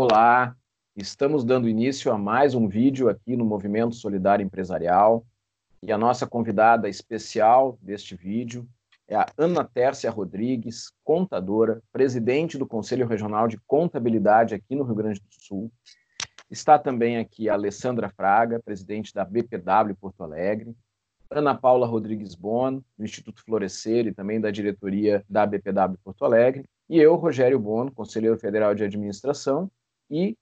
Olá, estamos dando início a mais um vídeo aqui no Movimento Solidário Empresarial. E a nossa convidada especial deste vídeo é a Ana Tércia Rodrigues, contadora, presidente do Conselho Regional de Contabilidade aqui no Rio Grande do Sul. Está também aqui a Alessandra Fraga, presidente da BPW Porto Alegre, Ana Paula Rodrigues Bono, do Instituto Florescer e também da diretoria da BPW Porto Alegre, e eu, Rogério Bono, conselheiro federal de administração e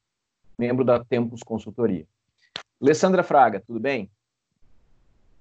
membro da Tempus Consultoria. Alessandra Fraga, tudo bem?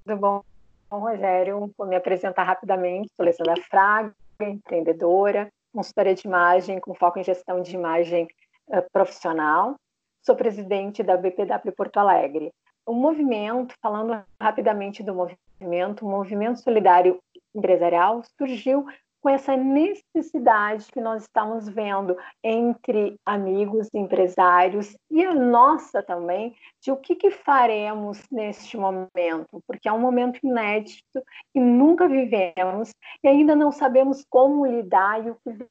Tudo bom, Rogério. Vou me apresentar rapidamente. Sou Alessandra Fraga, empreendedora, consultora de imagem com foco em gestão de imagem uh, profissional. Sou presidente da BPW Porto Alegre o movimento, falando rapidamente do movimento, o movimento solidário empresarial surgiu com essa necessidade que nós estamos vendo entre amigos, empresários e a nossa também, de o que, que faremos neste momento, porque é um momento inédito e nunca vivemos e ainda não sabemos como lidar e o que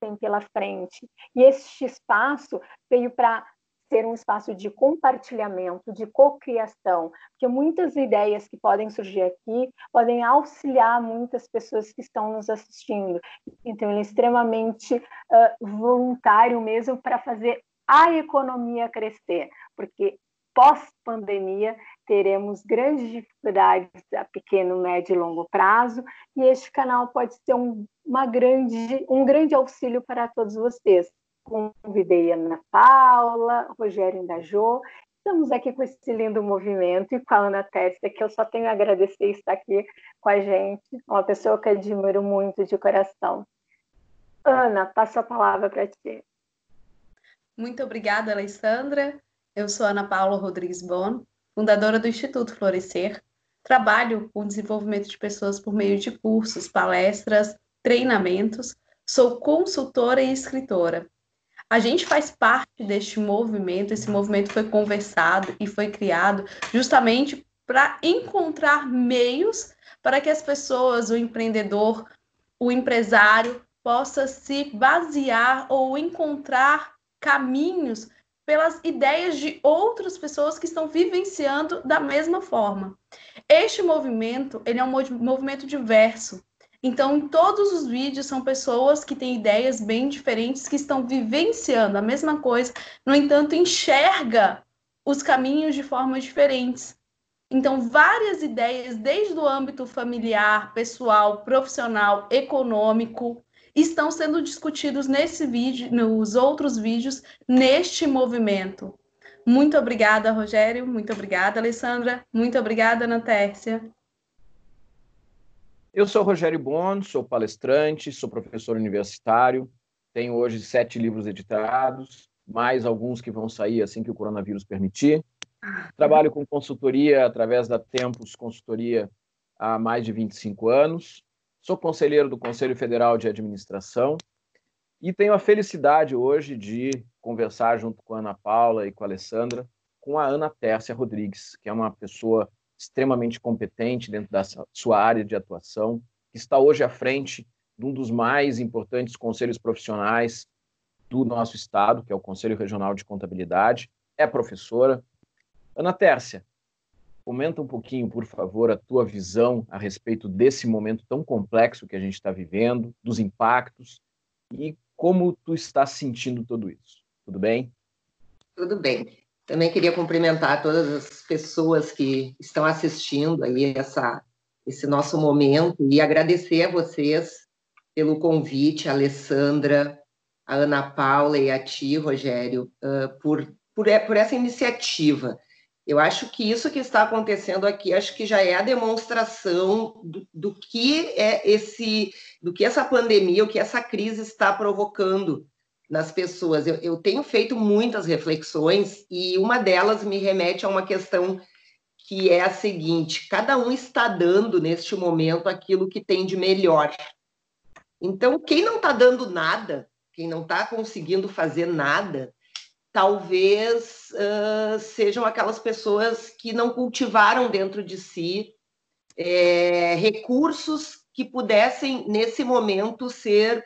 tem pela frente. E este espaço veio para ser um espaço de compartilhamento, de cocriação, porque muitas ideias que podem surgir aqui podem auxiliar muitas pessoas que estão nos assistindo. Então, ele é extremamente uh, voluntário mesmo para fazer a economia crescer, porque pós-pandemia teremos grandes dificuldades a pequeno, médio e longo prazo, e este canal pode ser um, uma grande, um grande auxílio para todos vocês convidei Ana Paula, Rogério Indajô. Estamos aqui com esse lindo movimento e com a Ana Testa, que eu só tenho a agradecer estar aqui com a gente, uma pessoa que admiro muito de coração. Ana, passo a palavra para ti. Muito obrigada, Alessandra. Eu sou Ana Paula Rodrigues Bon, fundadora do Instituto Florescer. Trabalho com desenvolvimento de pessoas por meio de cursos, palestras, treinamentos. Sou consultora e escritora. A gente faz parte deste movimento, esse movimento foi conversado e foi criado justamente para encontrar meios para que as pessoas, o empreendedor, o empresário, possa se basear ou encontrar caminhos pelas ideias de outras pessoas que estão vivenciando da mesma forma. Este movimento, ele é um movimento diverso. Então, em todos os vídeos são pessoas que têm ideias bem diferentes, que estão vivenciando a mesma coisa, no entanto, enxerga os caminhos de formas diferentes. Então, várias ideias, desde o âmbito familiar, pessoal, profissional, econômico, estão sendo discutidos nesse vídeo, nos outros vídeos, neste movimento. Muito obrigada, Rogério. Muito obrigada, Alessandra. Muito obrigada, Ana Tércia. Eu sou Rogério Bono, sou palestrante, sou professor universitário, tenho hoje sete livros editados, mais alguns que vão sair assim que o coronavírus permitir. Trabalho com consultoria através da Tempos Consultoria há mais de 25 anos. Sou conselheiro do Conselho Federal de Administração e tenho a felicidade hoje de conversar junto com a Ana Paula e com a Alessandra com a Ana Tércia Rodrigues, que é uma pessoa extremamente competente dentro da sua área de atuação, que está hoje à frente de um dos mais importantes conselhos profissionais do nosso estado, que é o Conselho Regional de Contabilidade, é professora. Ana Tércia, comenta um pouquinho, por favor, a tua visão a respeito desse momento tão complexo que a gente está vivendo, dos impactos e como tu está sentindo tudo isso. Tudo bem? Tudo bem. Também queria cumprimentar todas as pessoas que estão assistindo aí essa, esse nosso momento e agradecer a vocês pelo convite, a Alessandra, a Ana Paula e a ti, Rogério, uh, por, por, por essa iniciativa. Eu acho que isso que está acontecendo aqui, acho que já é a demonstração do, do que é esse, do que essa pandemia, o que essa crise está provocando nas pessoas. Eu, eu tenho feito muitas reflexões e uma delas me remete a uma questão que é a seguinte: cada um está dando neste momento aquilo que tem de melhor. Então, quem não está dando nada, quem não está conseguindo fazer nada, talvez uh, sejam aquelas pessoas que não cultivaram dentro de si é, recursos que pudessem, nesse momento, ser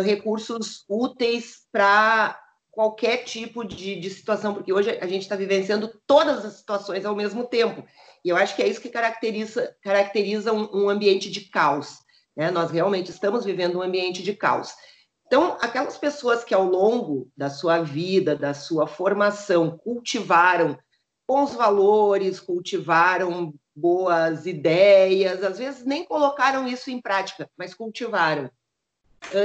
recursos úteis para qualquer tipo de, de situação, porque hoje a gente está vivenciando todas as situações ao mesmo tempo. E eu acho que é isso que caracteriza, caracteriza um, um ambiente de caos. Né? Nós realmente estamos vivendo um ambiente de caos. Então, aquelas pessoas que ao longo da sua vida, da sua formação, cultivaram bons valores, cultivaram boas ideias, às vezes nem colocaram isso em prática, mas cultivaram.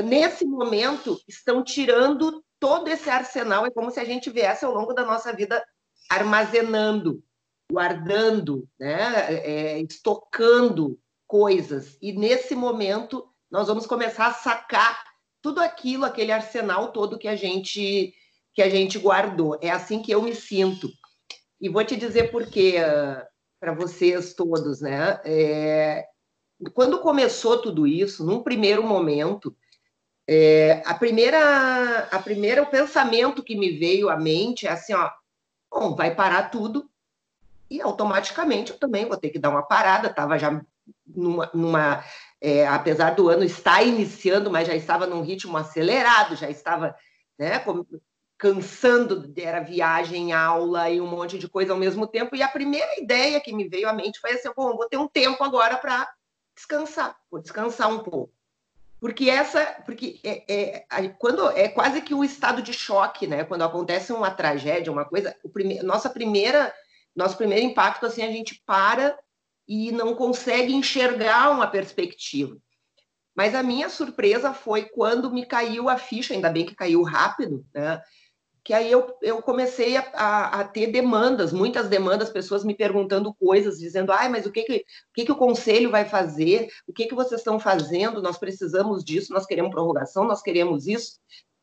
Nesse momento, estão tirando todo esse arsenal, é como se a gente viesse ao longo da nossa vida armazenando, guardando, né? É, estocando coisas. E nesse momento, nós vamos começar a sacar tudo aquilo, aquele arsenal todo que a gente que a gente guardou. É assim que eu me sinto. E vou te dizer por quê para vocês todos, né? É, quando começou tudo isso, num primeiro momento, é, a primeira, a primeira, o pensamento que me veio à mente é assim, ó, bom, vai parar tudo e automaticamente eu também vou ter que dar uma parada. Estava já numa, numa é, apesar do ano estar iniciando, mas já estava num ritmo acelerado, já estava, né, cansando, era viagem, aula e um monte de coisa ao mesmo tempo. E a primeira ideia que me veio à mente foi assim, bom, vou ter um tempo agora para descansar, vou descansar um pouco porque essa, porque é, é, quando é quase que um estado de choque, né? Quando acontece uma tragédia, uma coisa, o prime, nossa primeira, nosso primeiro impacto assim a gente para e não consegue enxergar uma perspectiva. Mas a minha surpresa foi quando me caiu a ficha, ainda bem que caiu rápido, né? Que aí eu, eu comecei a, a, a, ter demandas, muitas demandas, pessoas me perguntando coisas, dizendo, ai, mas o que que, o que que o conselho vai fazer? O que que vocês estão fazendo? Nós precisamos disso, nós queremos prorrogação, nós queremos isso.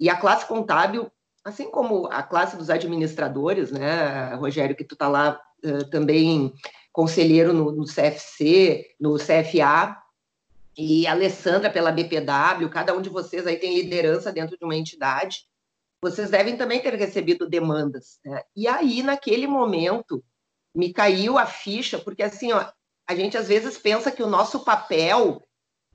E a classe contábil, assim como a classe dos administradores, né, Rogério, que tu está lá uh, também conselheiro no, no CFC, no CFA, e a Alessandra pela BPW, cada um de vocês aí tem liderança dentro de uma entidade, vocês devem também ter recebido demandas. Né? E aí, naquele momento, me caiu a ficha, porque assim, ó, a gente às vezes pensa que o nosso papel,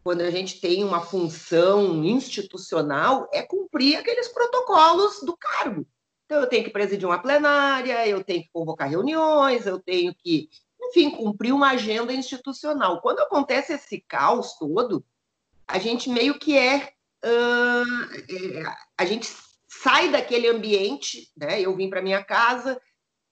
quando a gente tem uma função institucional, é cumprir aqueles protocolos do cargo. Então, eu tenho que presidir uma plenária, eu tenho que convocar reuniões, eu tenho que, enfim, cumprir uma agenda institucional. Quando acontece esse caos todo, a gente meio que é. Uh, a gente sai daquele ambiente, né? Eu vim para minha casa,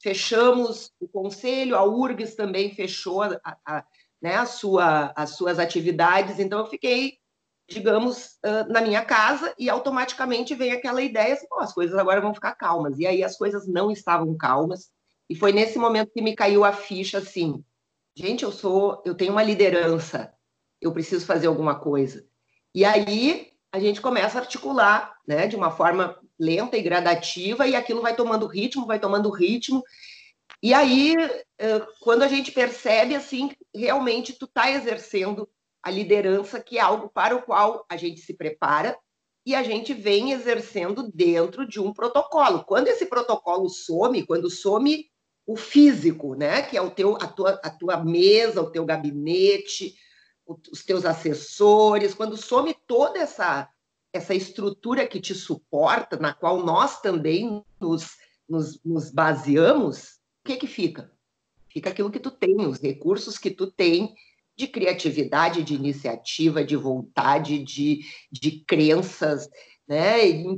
fechamos o conselho, a URGS também fechou a, a, né, a sua, as suas atividades, então eu fiquei, digamos, na minha casa e automaticamente vem aquela ideia assim, as coisas agora vão ficar calmas. E aí as coisas não estavam calmas, e foi nesse momento que me caiu a ficha assim, gente, eu sou, eu tenho uma liderança, eu preciso fazer alguma coisa. E aí a gente começa a articular, né, de uma forma lenta e gradativa, e aquilo vai tomando ritmo, vai tomando ritmo. E aí, quando a gente percebe assim, realmente tu está exercendo a liderança, que é algo para o qual a gente se prepara e a gente vem exercendo dentro de um protocolo. Quando esse protocolo some, quando some o físico, né, que é o teu, a tua, a tua mesa, o teu gabinete, os teus assessores, quando some toda essa essa estrutura que te suporta, na qual nós também nos, nos, nos baseamos, o que que fica? Fica aquilo que tu tem, os recursos que tu tem de criatividade, de iniciativa, de vontade, de, de crenças, né?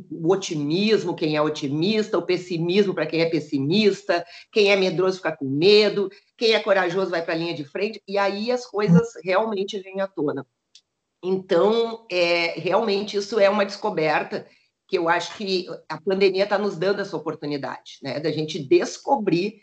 O otimismo, quem é otimista, o pessimismo para quem é pessimista, quem é medroso fica com medo, quem é corajoso vai para a linha de frente, e aí as coisas realmente vêm à tona. Então, é, realmente, isso é uma descoberta que eu acho que a pandemia está nos dando essa oportunidade, né, da gente descobrir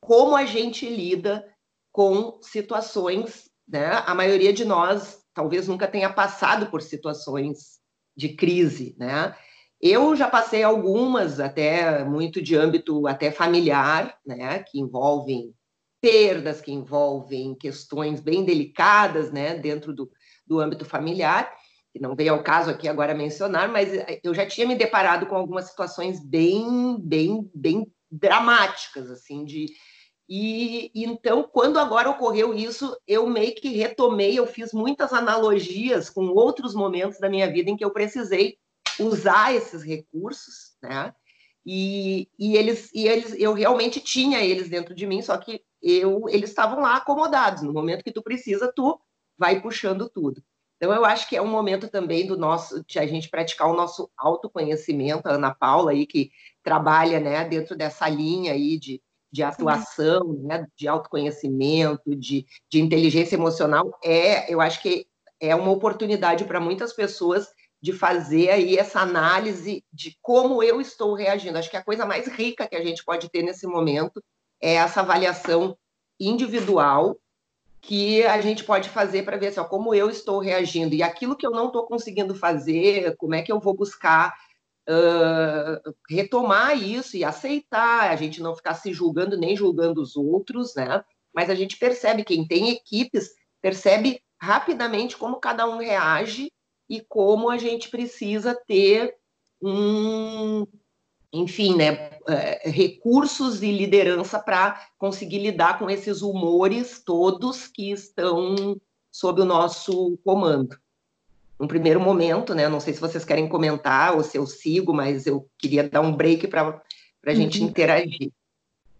como a gente lida com situações, né? A maioria de nós talvez nunca tenha passado por situações de crise, né? Eu já passei algumas, até muito de âmbito até familiar, né, que envolvem perdas, que envolvem questões bem delicadas, né, dentro do, do âmbito familiar, que não veio ao caso aqui agora mencionar, mas eh, eu já tinha me deparado com algumas situações bem, bem, bem dramáticas, assim, de e, então, quando agora ocorreu isso, eu meio que retomei, eu fiz muitas analogias com outros momentos da minha vida em que eu precisei usar esses recursos, né? E, e, eles, e eles, eu realmente tinha eles dentro de mim, só que eu, eles estavam lá acomodados. No momento que tu precisa, tu vai puxando tudo. Então, eu acho que é um momento também do nosso, de a gente praticar o nosso autoconhecimento. A Ana Paula aí, que trabalha né, dentro dessa linha aí de, de atuação, né, de autoconhecimento, de, de inteligência emocional, é, eu acho que é uma oportunidade para muitas pessoas de fazer aí essa análise de como eu estou reagindo. Acho que a coisa mais rica que a gente pode ter nesse momento é essa avaliação individual que a gente pode fazer para ver assim, ó, como eu estou reagindo e aquilo que eu não estou conseguindo fazer, como é que eu vou buscar uh, retomar isso e aceitar, a gente não ficar se julgando nem julgando os outros, né? Mas a gente percebe, quem tem equipes, percebe rapidamente como cada um reage e como a gente precisa ter um, enfim, né, é, recursos e liderança para conseguir lidar com esses humores todos que estão sob o nosso comando. Um primeiro momento, né, não sei se vocês querem comentar ou se eu sigo, mas eu queria dar um break para a uhum. gente interagir.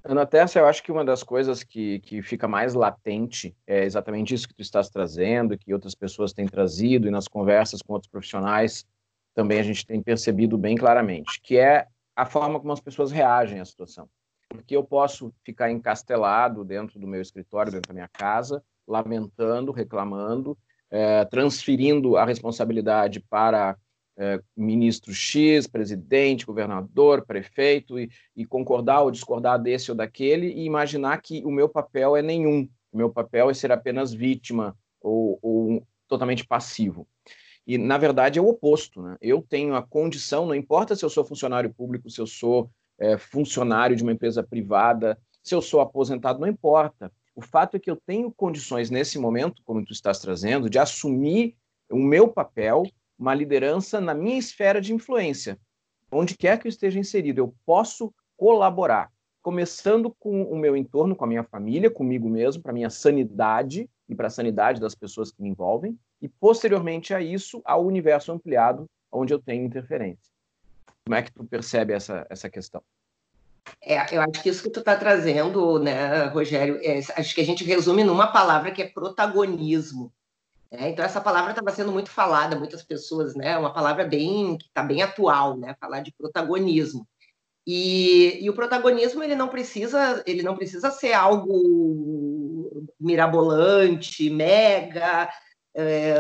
Ana Tessa, eu acho que uma das coisas que, que fica mais latente é exatamente isso que tu estás trazendo, que outras pessoas têm trazido, e nas conversas com outros profissionais também a gente tem percebido bem claramente, que é a forma como as pessoas reagem à situação. Porque eu posso ficar encastelado dentro do meu escritório, dentro da minha casa, lamentando, reclamando, é, transferindo a responsabilidade para é, ministro X, presidente, governador, prefeito, e, e, concordar ou discordar desse ou daquele, e imaginar que o meu papel é nenhum, o meu papel é ser apenas vítima ou, ou totalmente passivo. E, na verdade, é o oposto. Né? Eu tenho a condição, não importa se eu sou funcionário público, se eu sou é, funcionário de uma empresa privada, se eu sou aposentado, não importa. O fato é que eu tenho condições nesse momento, como tu estás trazendo, de assumir o meu papel, uma liderança na minha esfera de influência. Onde quer que eu esteja inserido, eu posso colaborar, começando com o meu entorno, com a minha família, comigo mesmo, para minha sanidade e para a sanidade das pessoas que me envolvem, e posteriormente a isso, ao universo ampliado, onde eu tenho interferência. Como é que tu percebe essa, essa questão? É, eu acho que isso que tu está trazendo, né, Rogério, é, acho que a gente resume numa palavra que é protagonismo. Né? Então, essa palavra estava sendo muito falada, muitas pessoas, né? Uma palavra bem que está bem atual, né? Falar de protagonismo. E, e, o protagonismo ele não precisa ele não precisa ser algo mirabolante, mega, é,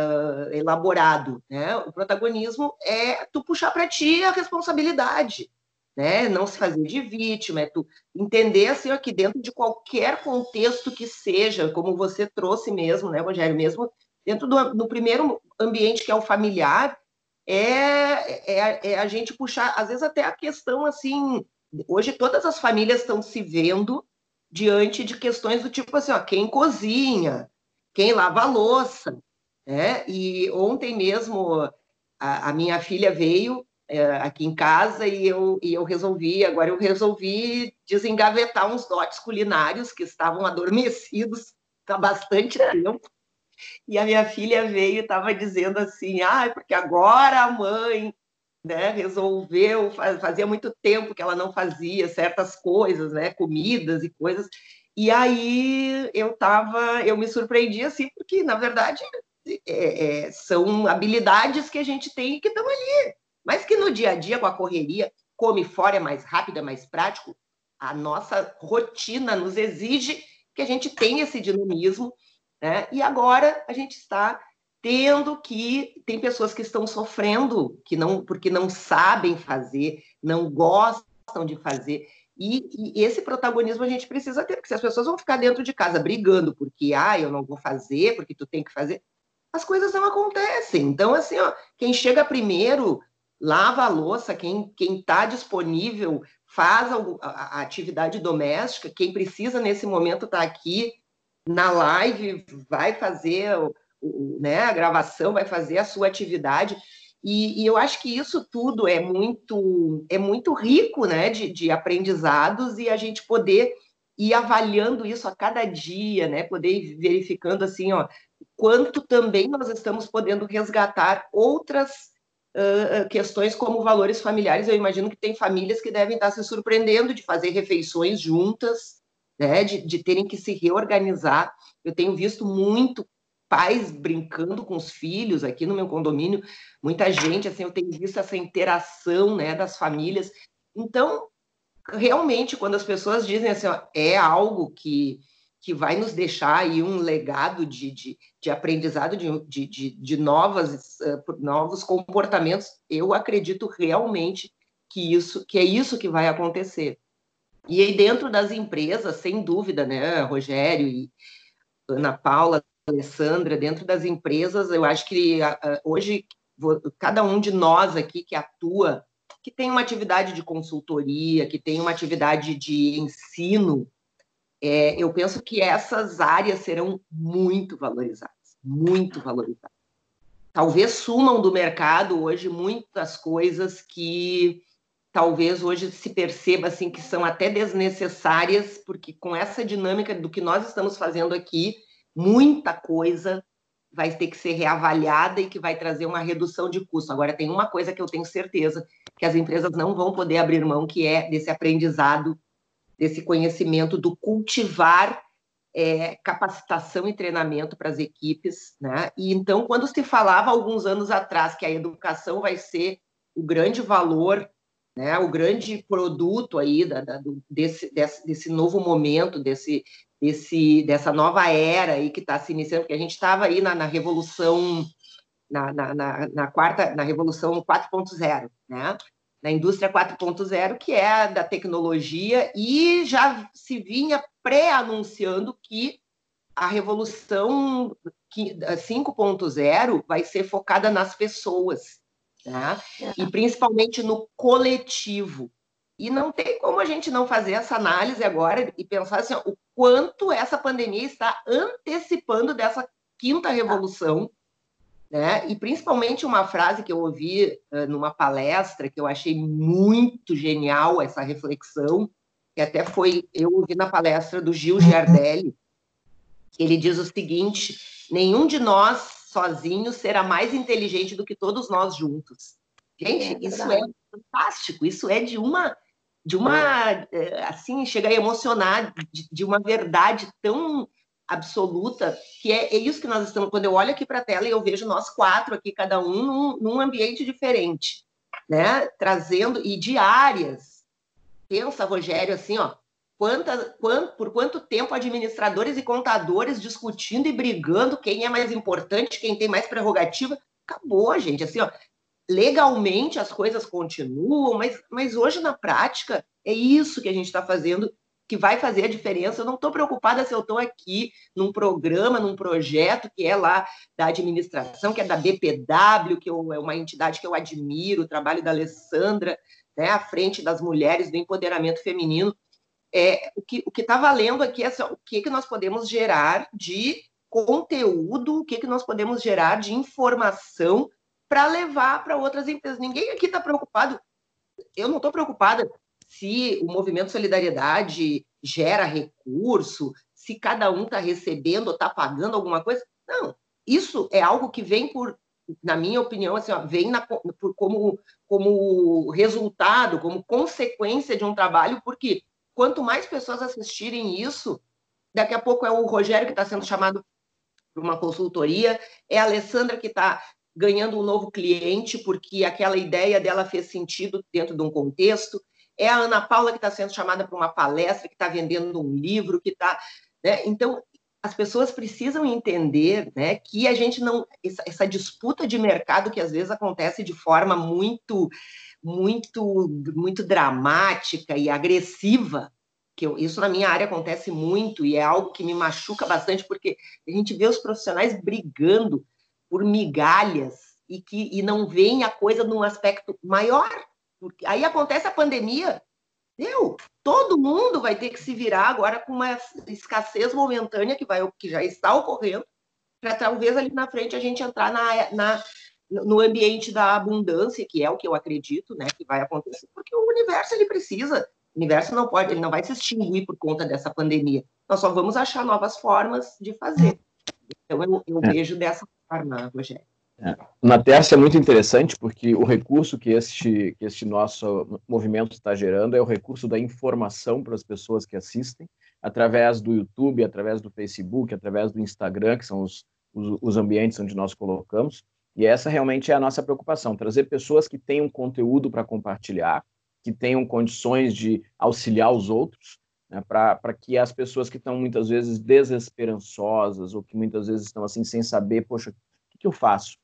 elaborado, né? O protagonismo é tu puxar para ti a responsabilidade, né? Não se fazer de vítima, é tu entender assim ó, que dentro de qualquer contexto que seja, como você trouxe mesmo, né, Rogério, mesmo dentro do, do primeiro ambiente que é o familiar, é, é, é a gente puxar, às vezes até a questão assim, hoje todas as famílias estão se vendo diante de questões do tipo assim, ó, quem cozinha, quem lava a louça, né? E ontem mesmo a, a minha filha veio é, aqui em casa e eu, e eu resolvi, agora eu resolvi desengavetar uns dotes culinários que estavam adormecidos há bastante tempo. E a minha filha veio e estava dizendo assim: ah, porque agora a mãe né, resolveu, fazia muito tempo que ela não fazia certas coisas, né, comidas e coisas. E aí eu tava, eu me surpreendi assim, porque na verdade é, é, são habilidades que a gente tem que estão ali, mas que no dia a dia, com a correria, come fora é mais rápido, é mais prático, a nossa rotina nos exige que a gente tenha esse dinamismo, né? E agora a gente está tendo que tem pessoas que estão sofrendo que não porque não sabem fazer, não gostam de fazer. E, e, esse protagonismo a gente precisa ter, porque se as pessoas vão ficar dentro de casa brigando porque ah, eu não vou fazer, porque tu tem que fazer, as coisas não acontecem. Então, assim, ó, quem chega primeiro lava a louça, quem está disponível faz a, a, atividade doméstica, quem precisa nesse momento tá aqui na live vai fazer o, o, né, a gravação, vai fazer a sua atividade. E, e, eu acho que isso tudo é muito é muito rico né, de, de aprendizados e a gente poder ir avaliando isso a cada dia, né? Poder ir verificando assim, ó, quanto também nós estamos podendo resgatar outras uh, questões como valores familiares. Eu imagino que tem famílias que devem estar se surpreendendo de fazer refeições juntas, né, de, de terem que se reorganizar. Eu tenho visto muito pais brincando com os filhos aqui no meu condomínio, muita gente, assim, eu tenho visto essa interação, né, das famílias. Então, realmente, quando as pessoas dizem assim, ó, é algo que, que vai nos deixar aí um legado de, de, de aprendizado de, de, de, novas, uh, novos comportamentos, eu acredito realmente que isso que é isso que vai acontecer. E aí dentro das empresas, sem dúvida, né, Rogério e Ana Paula, Alessandra, dentro das empresas, eu acho que hoje cada um de nós aqui que atua, que tem uma atividade de consultoria, que tem uma atividade de ensino, é, eu penso que essas áreas serão muito valorizadas, muito valorizadas. Talvez sumam do mercado hoje muitas coisas que talvez hoje se perceba assim que são até desnecessárias, porque com essa dinâmica do que nós estamos fazendo aqui, muita coisa vai ter que ser reavaliada e que vai trazer uma redução de custo. Agora, tem uma coisa que eu tenho certeza que as empresas não vão poder abrir mão, que é desse aprendizado, desse conhecimento do cultivar é, capacitação e treinamento para as equipes, né? E então, quando se falava alguns anos atrás que a educação vai ser o grande valor, né? O grande produto aí da, da, desse, desse, desse novo momento, desse desse, dessa nova era aí que está se iniciando, porque a gente estava aí na, na revolução, na, na, na, na, quarta, na revolução 4.0, né? Na indústria 4.0, que é da tecnologia, e já se vinha pré-anunciando que a revolução 5.0 vai ser focada nas pessoas, né? e principalmente no coletivo. E não tem como a gente não fazer essa análise agora e pensar assim, o quanto essa pandemia está antecipando dessa quinta revolução, né? E principalmente uma frase que eu ouvi uh, numa palestra que eu achei muito genial essa reflexão, que até foi eu ouvi na palestra do Gil Giardelli, que ele diz o seguinte: nenhum de nós sozinhos será mais inteligente do que todos nós juntos. Gente, é isso é fantástico, isso é de uma de uma, eh, assim, chega a emocionar de, de uma verdade tão absoluta, que é, é, isso que nós estamos, quando eu olho aqui para a tela e eu vejo nós quatro aqui, cada um num, num ambiente diferente, né, trazendo, e diárias, pensa, Rogério, assim, ó, quanta, quant, por quanto tempo administradores e contadores discutindo e brigando quem é mais importante, quem tem mais prerrogativa, acabou, gente, assim, ó, legalmente as coisas continuam, mas, mas hoje na prática é isso que a gente está fazendo que vai fazer a diferença. Eu não estou preocupada se eu estou aqui num programa, num projeto que é lá da administração, que é da BPW, que eu, é uma entidade que eu admiro, o trabalho da Alessandra, né, à frente das mulheres, do empoderamento feminino. É, o que o está valendo aqui é assim, o que, que nós podemos gerar de conteúdo, o que, que nós podemos gerar de informação para levar para outras empresas. Ninguém aqui está preocupado. Eu não estou preocupada se o movimento Solidariedade gera recurso, se cada um está recebendo ou está pagando alguma coisa. Não, isso é algo que vem por, na minha opinião, assim, ó, vem na, por, como, como resultado, como consequência de um trabalho, porque quanto mais pessoas assistirem isso, daqui a pouco é o Rogério que está sendo chamado para uma consultoria, é a Alessandra que está ganhando um novo cliente, porque aquela ideia dela fez sentido dentro de um contexto. É a Ana Paula que está sendo chamada para uma palestra, que está vendendo um livro, que está. Né? Então, as pessoas precisam entender né, que a gente não. Essa, essa, disputa de mercado que às vezes acontece de forma muito, muito, muito dramática e agressiva. Que eu, isso na minha área acontece muito e é algo que me machuca bastante, porque a gente vê os profissionais brigando por migalhas e que e não veem a coisa num aspecto maior. Porque aí acontece a pandemia, deu. Todo mundo vai ter que se virar agora com uma escassez momentânea que vai que já está ocorrendo, para talvez ali na frente a gente entrar na, na no ambiente da abundância, que é o que eu acredito, né, que vai acontecer, porque o universo ele precisa, o universo não pode, ele não vai se extinguir por conta dessa pandemia. Nós só vamos achar novas formas de fazer. Então eu, eu é. vejo dessa forma, Rogério. É. Na Terça é muito interessante porque o recurso que este, que este nosso movimento está gerando é o recurso da informação para as pessoas que assistem, através do YouTube, através do Facebook, através do Instagram, que são os, os, os ambientes onde nós colocamos. E essa realmente é a nossa preocupação: trazer pessoas que tenham conteúdo para compartilhar, que tenham condições de auxiliar os outros, né, para que as pessoas que estão muitas vezes desesperançosas ou que muitas vezes estão assim sem saber, poxa, o que, que eu faço?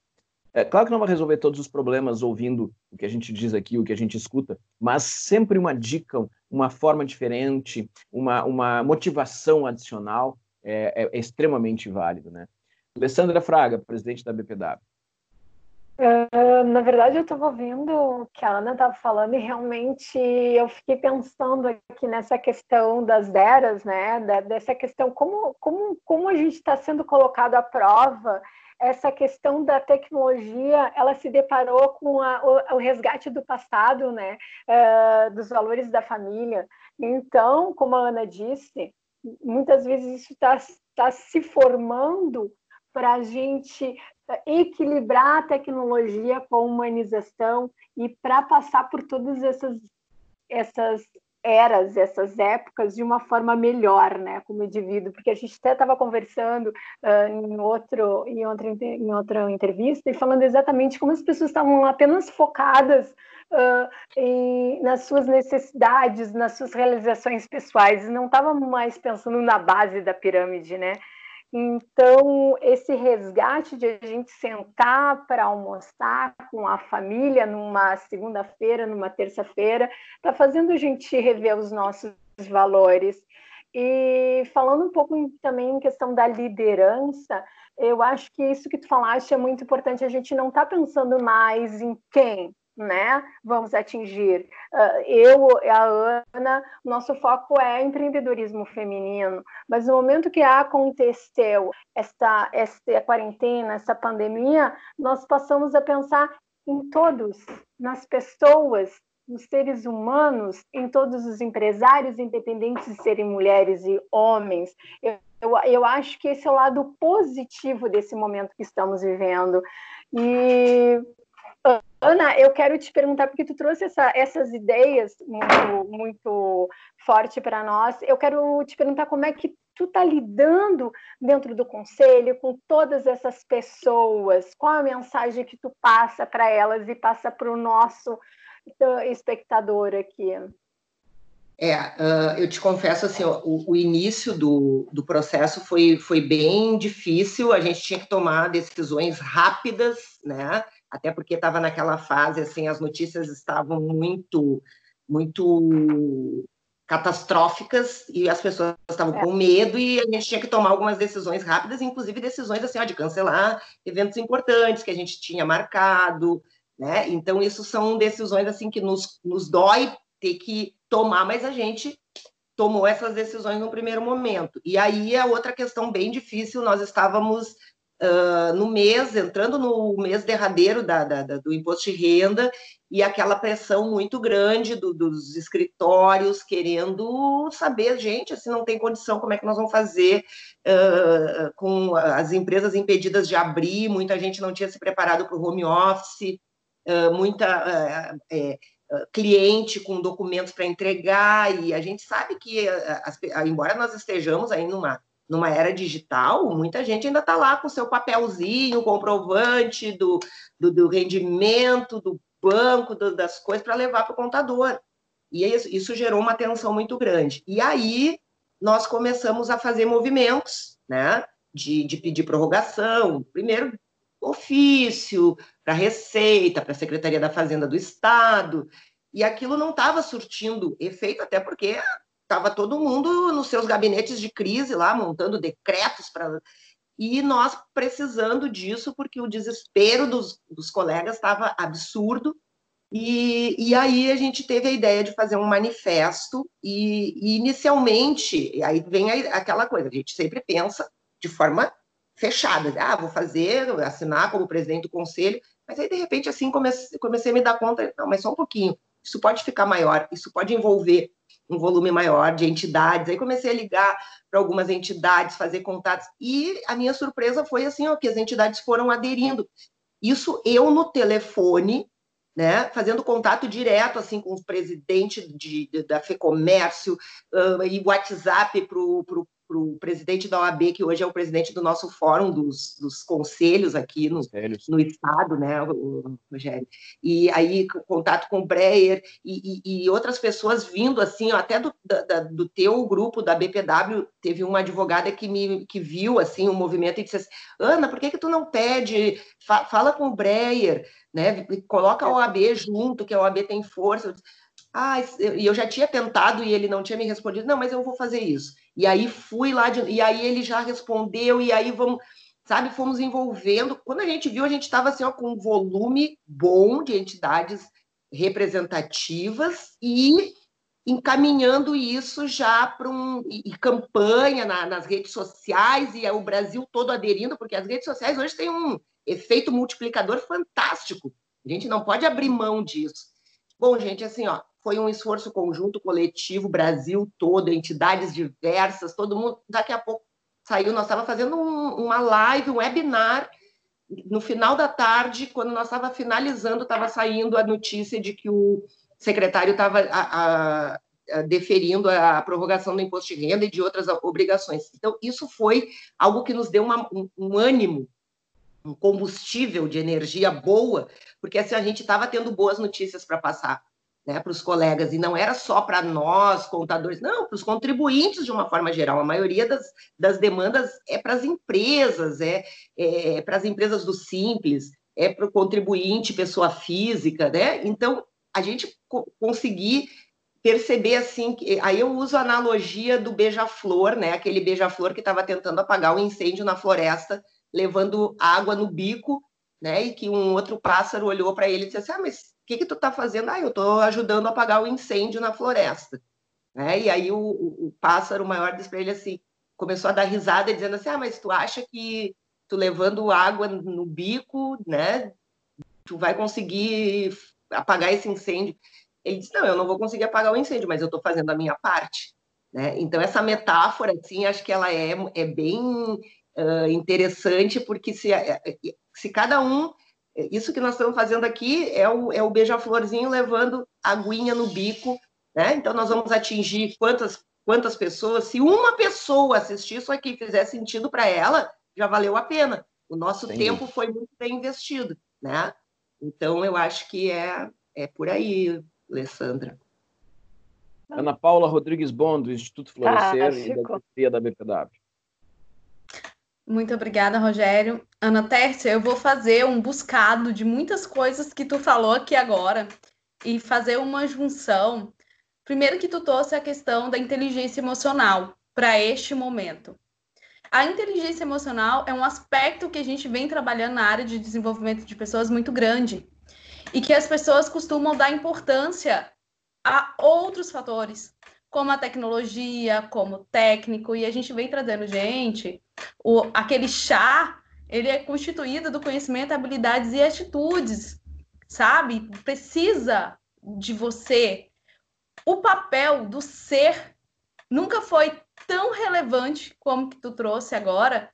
É claro que não vai resolver todos os problemas ouvindo o que a gente diz aqui, o que a gente escuta, mas sempre uma dica, uma forma diferente, uma, uma motivação adicional é, é, é extremamente válido, né? Alessandra Fraga, presidente da BPW. Uh, na verdade, eu estava ouvindo o que a Ana estava falando e realmente eu fiquei pensando aqui nessa questão das deras, né? Dessa questão, como, como, como a gente está sendo colocado à prova essa questão da tecnologia, ela se deparou com a, o, o, resgate do passado, né, uh, dos valores da família. Então, como a Ana disse, muitas vezes isso está tá se formando para a gente equilibrar a tecnologia com a humanização e para passar por todas essas, essas eras, essas épocas de uma forma melhor, né, como indivíduo, porque a gente até estava conversando uh, em outro em outra em outra entrevista e falando exatamente como as pessoas estavam apenas focadas uh, em, nas suas necessidades, nas suas realizações pessoais, não estavam mais pensando na base da pirâmide, né? Então, esse resgate de a gente sentar para almoçar com a família numa segunda-feira, numa terça-feira, está fazendo a gente rever os nossos valores. E falando um pouco também em questão da liderança, eu acho que isso que tu falaste é muito importante. A gente não está pensando mais em quem, né, vamos atingir. Eu, a Ana, nosso foco é empreendedorismo feminino, mas no momento que aconteceu esta, esta quarentena, essa pandemia, nós passamos a pensar em todos, nas pessoas, nos seres humanos, em todos os empresários, independentes de serem mulheres e homens. Eu, eu, eu acho que esse é o lado positivo desse momento que estamos vivendo. E Ana, eu quero te perguntar, porque tu trouxe essa, essas ideias muito, muito forte para nós. Eu quero te perguntar como é que tu está lidando dentro do conselho com todas essas pessoas. Qual a mensagem que tu passa para elas e passa para o nosso espectador aqui? É, uh, eu te confesso assim, o, início do, do processo foi, foi bem difícil. A gente tinha que tomar decisões rápidas, né? Até porque estava naquela fase, assim, as notícias estavam muito, muito catastróficas e as pessoas estavam é. com medo e a gente tinha que tomar algumas decisões rápidas, inclusive decisões assim, ó, de cancelar eventos importantes que a gente tinha marcado, né? Então isso são decisões assim que nos, nos dói ter que tomar, mas a gente tomou essas decisões no primeiro momento. E aí a outra questão bem difícil, nós estávamos uh, no mês, entrando no mês derradeiro da, da, da, do imposto de renda, e aquela pressão muito grande do, dos escritórios querendo saber, gente, assim não tem condição, como é que nós vamos fazer uh, com as empresas impedidas de abrir, muita gente não tinha se preparado para o home office, uh, muita é, cliente com documentos para entregar, e a gente sabe que, embora nós estejamos aí numa numa era digital, muita gente ainda está lá com seu papelzinho, comprovante do, do, do rendimento, do banco, do, das coisas para levar para o contador. E isso, isso gerou uma tensão muito grande. E aí nós começamos a fazer movimentos, né? De, de pedir prorrogação, primeiro ofício para a Receita, para a Secretaria da Fazenda do Estado, e aquilo não estava surtindo efeito, até porque estava todo mundo nos seus gabinetes de crise lá, montando decretos para. E nós precisando disso, porque o desespero dos, dos colegas estava absurdo. E, e aí a gente teve a ideia de fazer um manifesto, e, e inicialmente, aí vem aquela coisa, a gente sempre pensa de forma fechada, ah, vou fazer, assinar como presidente do conselho, mas aí de repente assim comecei, comecei a me dar conta, não, mas só um pouquinho, isso pode ficar maior, isso pode envolver um volume maior de entidades. Aí comecei a ligar para algumas entidades, fazer contatos, e a minha surpresa foi assim, ó, que as entidades foram aderindo. Isso eu no telefone, né, fazendo contato direto assim com o presidente de, de da FEComércio uh, e WhatsApp para o o presidente da OAB, que hoje é o presidente do nosso fórum dos, dos conselhos aqui no, no estado, né, Rogério? E aí, contato com o Breyer e, e, e outras pessoas vindo, assim, até do, da, do teu grupo, da BPW, teve uma advogada que me que viu, assim, o um movimento e disse assim, Ana, por que que tu não pede, fa, fala com o Breyer, né, coloca a OAB junto, que a OAB tem força. Ah, e eu já tinha tentado e ele não tinha me respondido, não, mas eu vou fazer isso. E aí fui lá, de, e aí ele já respondeu, e aí vamos, sabe, fomos envolvendo. Quando a gente viu, a gente estava assim, ó, com um volume bom de entidades representativas e encaminhando isso já para um e, campanha na, nas redes sociais e é o Brasil todo aderindo, porque as redes sociais hoje têm um efeito multiplicador fantástico. A gente não pode abrir mão disso. Bom, gente, assim, ó, foi um esforço conjunto, coletivo, Brasil todo, entidades diversas, todo mundo. Daqui a pouco saiu, nós estávamos fazendo um, uma live, um webinar. No final da tarde, quando nós estava finalizando, estava saindo a notícia de que o secretário estava deferindo a prorrogação do imposto de renda e de outras obrigações. Então, isso foi algo que nos deu uma, um, um ânimo, um combustível de energia boa, porque assim, a gente estava tendo boas notícias para passar né, para os colegas, e não era só para nós, contadores, não, para os contribuintes de uma forma geral. A maioria das, das demandas é para as empresas, é, é para as empresas do Simples, é para o contribuinte, pessoa física, né? Então, a gente co conseguir perceber assim, que, aí eu uso a analogia do beija-flor, né? Aquele beija-flor que estava tentando apagar o um incêndio na floresta, levando água no bico, né? E que um outro pássaro olhou para ele e disse assim: Ah, mas que, que tu está fazendo? Ah, eu estou ajudando a apagar o incêndio na floresta. Né? E aí o, o, o pássaro maior disse para ele assim, começou a dar risada, dizendo assim, ah, mas tu acha que tu levando água no bico, né, tu vai conseguir apagar esse incêndio? Ele disse, não, eu não vou conseguir apagar o incêndio, mas eu estou fazendo a minha parte. Né? Então, essa metáfora, assim, acho que ela é, é bem uh, interessante, porque se, se cada um isso que nós estamos fazendo aqui é o, é o beija-florzinho levando aguinha no bico, né? Então, nós vamos atingir quantas, quantas pessoas? Se uma pessoa assistir isso aqui fizer sentido para ela, já valeu a pena. O nosso Entendi. tempo foi muito bem investido, né? Então, eu acho que é, é por aí, Alessandra. Ana Paula Rodrigues Bond, do Instituto Florescer ah, e da da BPW. Muito obrigada, Rogério. Ana Tércia, eu vou fazer um buscado de muitas coisas que tu falou aqui agora e fazer uma junção. Primeiro que tu trouxe a questão da inteligência emocional para este momento. A inteligência emocional é um aspecto que a gente vem trabalhando na área de desenvolvimento de pessoas muito grande e que as pessoas costumam dar importância a outros fatores, como a tecnologia, como técnico, e a gente vem trazendo gente o, aquele chá, ele é constituído do conhecimento, habilidades e atitudes, sabe? Precisa de você. O papel do ser nunca foi tão relevante como que tu trouxe agora,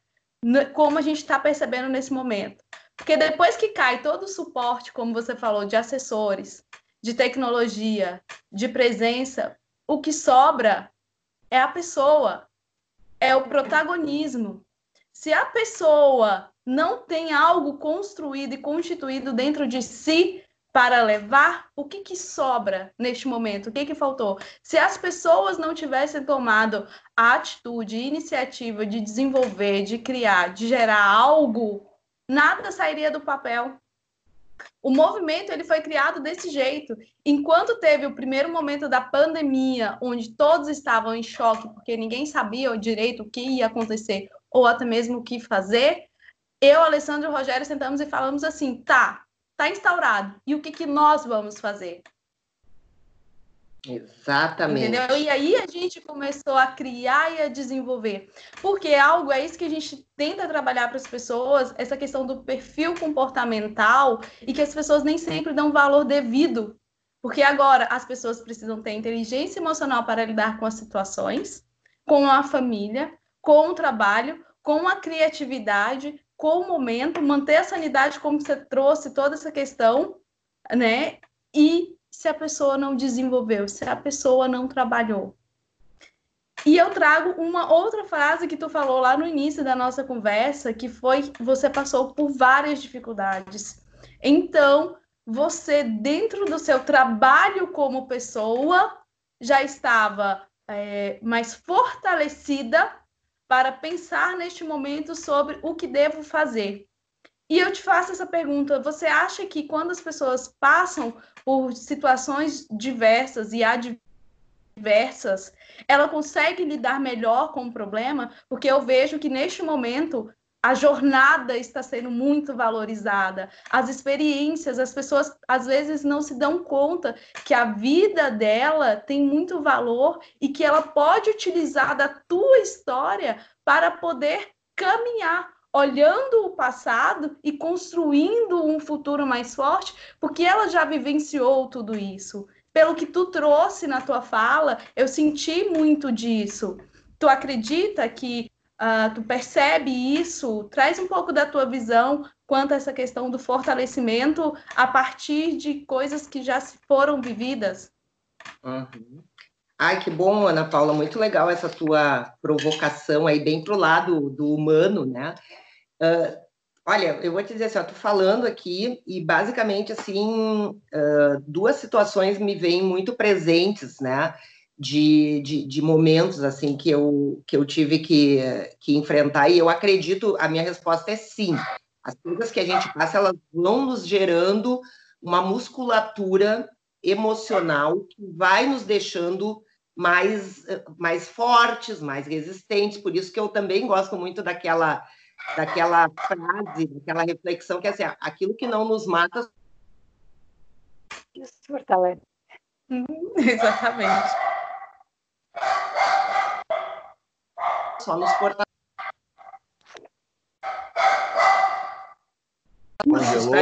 como a gente está percebendo nesse momento. Porque depois que cai todo o suporte, como você falou, de assessores, de tecnologia, de presença, o que sobra é a pessoa, é o protagonismo. Se a pessoa não tem algo construído e constituído dentro de si para levar, o que, que sobra neste momento? O que, que faltou? Se as pessoas não tivessem tomado a atitude, a iniciativa de desenvolver, de criar, de gerar algo, nada sairia do papel. O movimento ele foi criado desse jeito. Enquanto teve o primeiro momento da pandemia, onde todos estavam em choque, porque ninguém sabia direito o que ia acontecer, ou até mesmo o que fazer, eu, Alessandro e Rogério sentamos e falamos assim: tá, tá instaurado. E o que, que nós vamos fazer? Exatamente. Entendeu? E aí a gente começou a criar e a desenvolver. Porque é algo é isso que a gente tenta trabalhar para as pessoas, essa questão do perfil comportamental e que as pessoas nem sempre dão valor devido. Porque agora as pessoas precisam ter inteligência emocional para lidar com as situações, com a família, com o trabalho, com a criatividade, com o momento, manter a sanidade como você trouxe toda essa questão, né? E se a pessoa não desenvolveu, se a pessoa não trabalhou. E eu trago uma outra frase que tu falou lá no início da nossa conversa, que foi você passou por várias dificuldades. Então, você, dentro do seu trabalho como pessoa, já estava é, mais fortalecida para pensar neste momento sobre o que devo fazer. E eu te faço essa pergunta: você acha que quando as pessoas passam por situações diversas e adversas, ela consegue lidar melhor com o problema? Porque eu vejo que neste momento a jornada está sendo muito valorizada, as experiências, as pessoas às vezes não se dão conta que a vida dela tem muito valor e que ela pode utilizar da tua história para poder caminhar, olhando o passado e construindo um futuro mais forte, porque ela já vivenciou tudo isso. Pelo que tu trouxe na tua fala, eu senti muito disso. Tu acredita que Uh, tu percebe isso? Traz um pouco da tua visão quanto a essa questão do fortalecimento a partir de coisas que já foram vividas. Uhum. Ai, que bom, Ana Paula, muito legal essa tua provocação aí, bem pro lado do humano, né? Uh, olha, eu vou te dizer assim, eu tô falando aqui e basicamente, assim, uh, duas situações me vêm muito presentes, né? de, de, de, momentos assim que eu, que eu tive que, que enfrentar, e eu acredito, a minha resposta é sim. As coisas que a gente passa, elas vão nos gerando uma musculatura emocional que vai nos deixando mais, mais fortes, mais resistentes. Por isso que eu também gosto muito daquela, daquela frase, daquela reflexão que é assim, aquilo que não nos mata. Isso fortalece. Exatamente. Só nos porta. Congelou.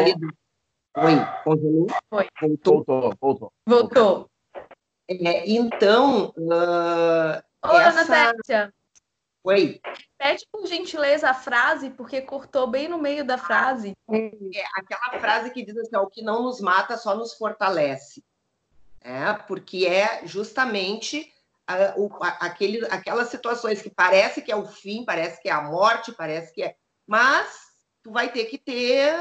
Oi, congelou? Foi. Voltou, voltou. Voltou. voltou. É, então. Uh, Ô, essa... Ana. Oi. Pede por gentileza a frase, porque cortou bem no meio da frase. É aquela frase que diz assim: o que não nos mata só nos fortalece. É, porque é justamente a, o, a, aquele, aquelas situações que parece que é o fim, parece que é a morte, parece que é. Mas tu vai ter que ter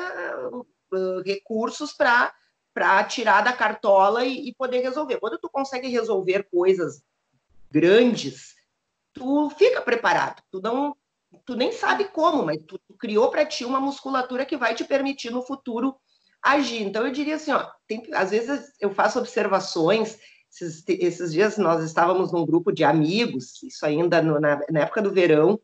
uh, recursos para para tirar da cartola e, e, poder resolver. Quando tu consegue resolver coisas grandes, tu fica preparado. Tu não, tu nem sabe como, mas tu, tu criou para ti uma musculatura que vai te permitir no futuro agir. Então eu diria assim, ó, tem, às vezes eu faço observações esses, esses dias nós estávamos num grupo de amigos, isso ainda no, na, na, época do verão,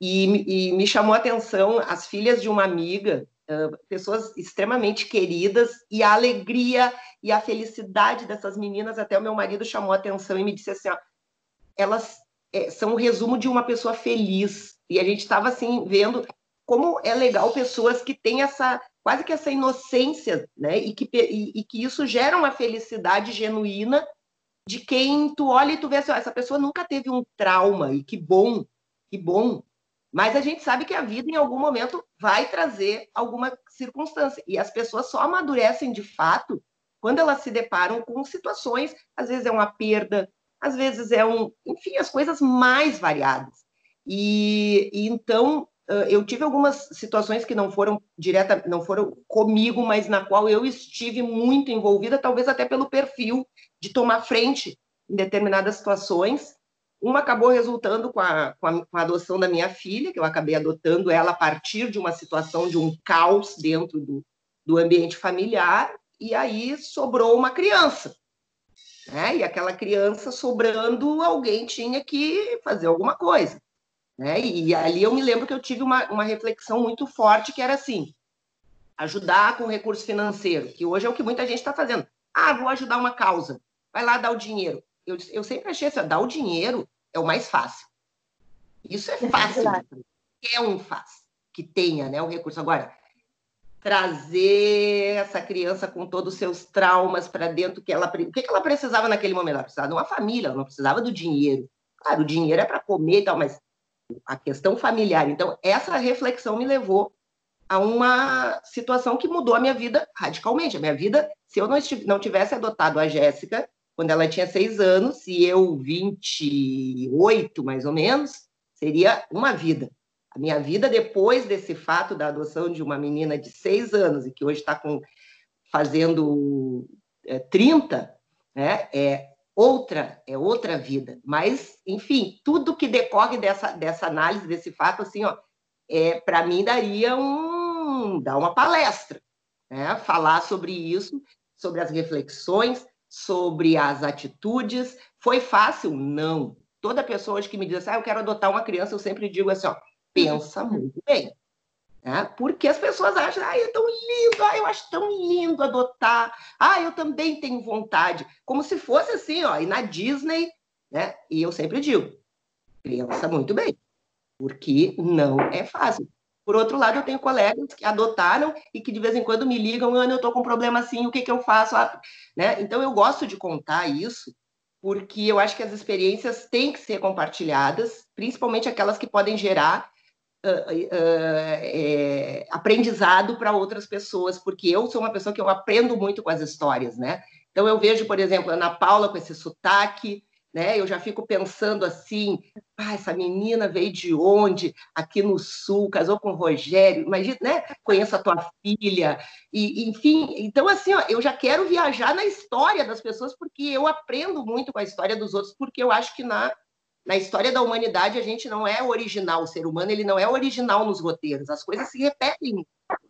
e, e, me chamou a atenção as filhas de uma amiga, uh, pessoas extremamente queridas, e a alegria e a felicidade dessas meninas. Até o meu marido chamou a atenção e me disse assim: ó, elas é, são o resumo de uma pessoa feliz. E a gente estava assim vendo como é legal pessoas que têm essa quase que essa inocência, né? E que, e, e que isso gera uma felicidade genuína de quem tu olha e tu vê assim, ó, essa pessoa nunca teve um trauma, e que bom, que bom. Mas a gente sabe que a vida, em algum momento, vai trazer alguma circunstância. E as pessoas só amadurecem de fato quando elas se deparam com situações, às vezes é uma perda, às vezes é um. Enfim, as coisas mais variadas. E, e então eu tive algumas situações que não foram direta, não foram comigo, mas na qual eu estive muito envolvida, talvez até pelo perfil de tomar frente em determinadas situações. Uma acabou resultando com a, com a, com a adoção da minha filha, que eu acabei adotando ela a partir de uma situação de um caos dentro do, do ambiente familiar, e aí sobrou uma criança. Né? E aquela criança sobrando, alguém tinha que fazer alguma coisa. Né? E ali eu me lembro que eu tive uma, uma reflexão muito forte, que era assim, ajudar com recurso financeiro, que hoje é o que muita gente está fazendo. Ah, vou ajudar uma causa, vai lá dar o dinheiro. Eu, eu sempre achei assim, dar o dinheiro é o mais fácil. Isso é, é fácil. É um faz que tenha né, o recurso. Agora, trazer essa criança com todos os seus traumas para dentro, que ela, o que ela precisava naquele momento? Ela precisava de uma família, ela não precisava do dinheiro. Claro, o dinheiro é para comer e tal, mas a questão familiar. Então, essa reflexão me levou a uma situação que mudou a minha vida radicalmente. A minha vida, se eu não tivesse adotado a Jéssica quando ela tinha seis anos e eu 28, mais ou menos, seria uma vida. A minha vida depois desse fato da adoção de uma menina de seis anos e que hoje está fazendo é, 30, né, é outra, é outra vida. Mas, enfim, tudo que decorre dessa, dessa análise, desse fato, assim, ó, é, para mim daria um dar uma palestra, né? falar sobre isso, sobre as reflexões, sobre as atitudes. Foi fácil? Não. Toda pessoa hoje que me diz assim, ah, eu quero adotar uma criança, eu sempre digo assim, ó, pensa muito bem. Né? Porque as pessoas acham, ah, é tão lindo, ah, eu acho tão lindo adotar, ah, eu também tenho vontade. Como se fosse assim, ó, e na Disney, né? E eu sempre digo, pensa muito bem, porque não é fácil. Por outro lado, eu tenho colegas que adotaram e que de vez em quando me ligam, Ana, eu estou com um problema assim, o que, que eu faço? Ah, né? Então, eu gosto de contar isso, porque eu acho que as experiências têm que ser compartilhadas, principalmente aquelas que podem gerar uh, uh, é, aprendizado para outras pessoas, porque eu sou uma pessoa que eu aprendo muito com as histórias, né? Então, eu vejo, por exemplo, a Ana Paula com esse sotaque, né? Eu já fico pensando assim, ah, essa menina veio de onde? Aqui no Sul, casou com o Rogério, imagina, né? Conheço a tua filha, e enfim, então assim, ó, eu já quero viajar na história das pessoas porque eu aprendo muito com a história dos outros, porque eu acho que na na história da humanidade a gente não é original, o ser humano ele não é original nos roteiros, as coisas se repetem.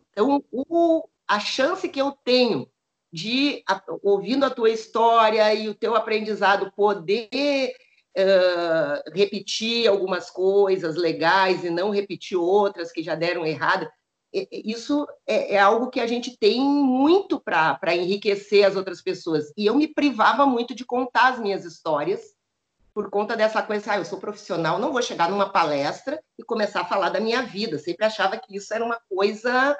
Então, o, a chance que eu tenho de, ouvindo a tua história e o teu aprendizado, poder uh, repetir algumas coisas legais e não repetir outras que já deram errada. Isso é, é algo que a gente tem muito para enriquecer as outras pessoas. E eu me privava muito de contar as minhas histórias, por conta dessa coisa, ah, eu sou profissional, não vou chegar numa palestra e começar a falar da minha vida. sempre achava que isso era uma coisa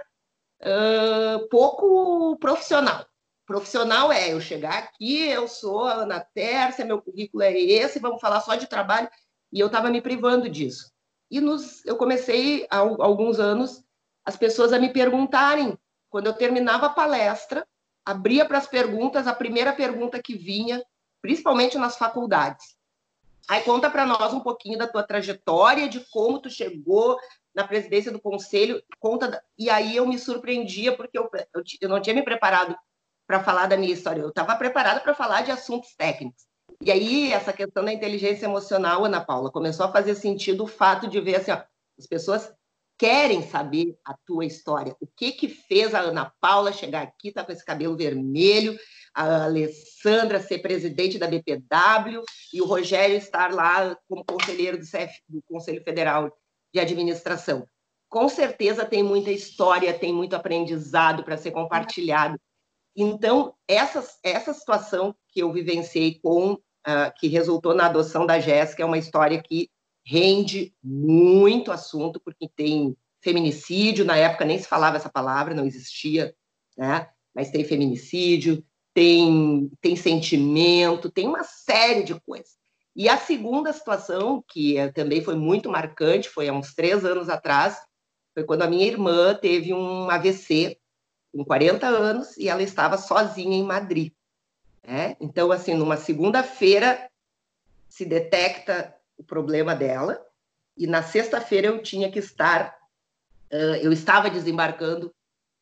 uh, pouco profissional. Profissional é eu chegar aqui, eu sou a Ana Tércia, meu currículo é esse, vamos falar só de trabalho. E eu estava me privando disso. E nos, eu comecei, há alguns anos, as pessoas a me perguntarem, quando eu terminava a palestra, abria para as perguntas, a primeira pergunta que vinha, principalmente nas faculdades. Aí conta para nós um pouquinho da tua trajetória, de como tu chegou na presidência do conselho, conta e aí eu me surpreendia porque eu, eu, eu não tinha me preparado para falar da minha história. Eu estava preparada para falar de assuntos técnicos. E aí, essa questão da inteligência emocional, Ana Paula, começou a fazer sentido o fato de ver assim, ó, as pessoas querem saber a tua história. O que que fez a Ana Paula chegar aqui, tá com esse cabelo vermelho, a Alessandra ser presidente da BPW e o Rogério estar lá como conselheiro do, CF, do Conselho Federal de Administração. Com certeza tem muita história, tem muito aprendizado para ser compartilhado. Então, essa, essa situação que eu vivenciei com, uh, que resultou na adoção da Jéssica, é uma história que rende muito assunto, porque tem feminicídio, na época nem se falava essa palavra, não existia, né? mas tem feminicídio, tem, tem sentimento, tem uma série de coisas. E a segunda situação, que é, também foi muito marcante, foi há uns três anos atrás, foi quando a minha irmã teve um AVC com 40 anos e ela estava sozinha em Madrid. Né? Então, assim, numa segunda-feira se detecta o problema dela e na sexta-feira eu tinha que estar, eu estava desembarcando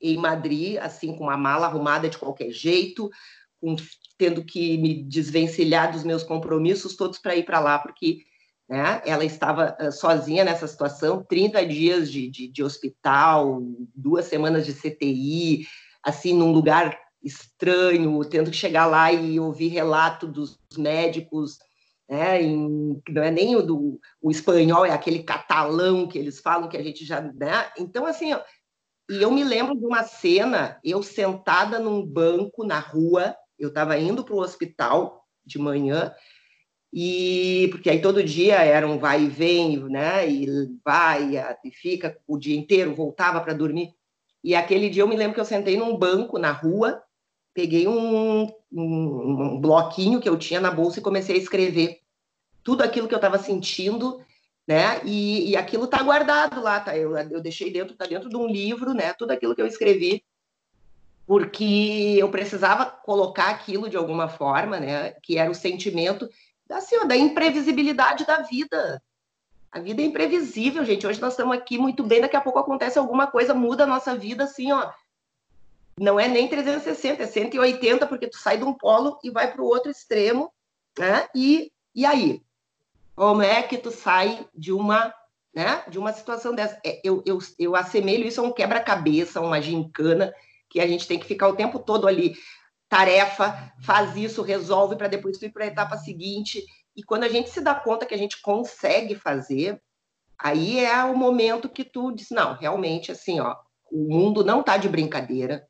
em Madrid, assim, com uma mala arrumada de qualquer jeito, com, tendo que me desvencilhar dos meus compromissos todos para ir para lá, porque né? Ela estava uh, sozinha nessa situação, 30 dias de, de, de, hospital, duas semanas de CTI, assim, num lugar estranho, tendo que chegar lá e ouvir relato dos médicos, né? Em, não é nem o do o espanhol, é aquele catalão que eles falam que a gente já, né? Então, assim, ó, e eu me lembro de uma cena, eu sentada num banco na rua, eu estava indo para o hospital de manhã, e porque aí todo dia era um vai e vem, né? E vai e fica o dia inteiro, voltava para dormir. E aquele dia eu me lembro que eu sentei num banco na rua, peguei um, um, um bloquinho que eu tinha na bolsa e comecei a escrever tudo aquilo que eu estava sentindo né? E, e aquilo está guardado lá, tá? Eu, eu deixei dentro, tá dentro de um livro, né? Tudo aquilo que eu escrevi, porque eu precisava colocar aquilo de alguma forma, né? Que era o sentimento assim, ó, da imprevisibilidade da vida. A vida é imprevisível, gente. Hoje nós estamos aqui muito bem, daqui a pouco acontece alguma coisa, muda a nossa vida, assim, ó. Não é nem 360, é 180, porque tu sai de um polo e vai para o outro extremo, né? E, e aí? Como é que tu sai de uma, né? De uma situação dessa? É, eu, eu, eu assemelho isso a um quebra-cabeça, uma gincana, que a gente tem que ficar o tempo todo ali tarefa, faz isso, resolve para depois ir para a etapa seguinte. E quando a gente se dá conta que a gente consegue fazer, aí é o momento que tu diz, não, realmente assim, ó, o mundo não tá de brincadeira.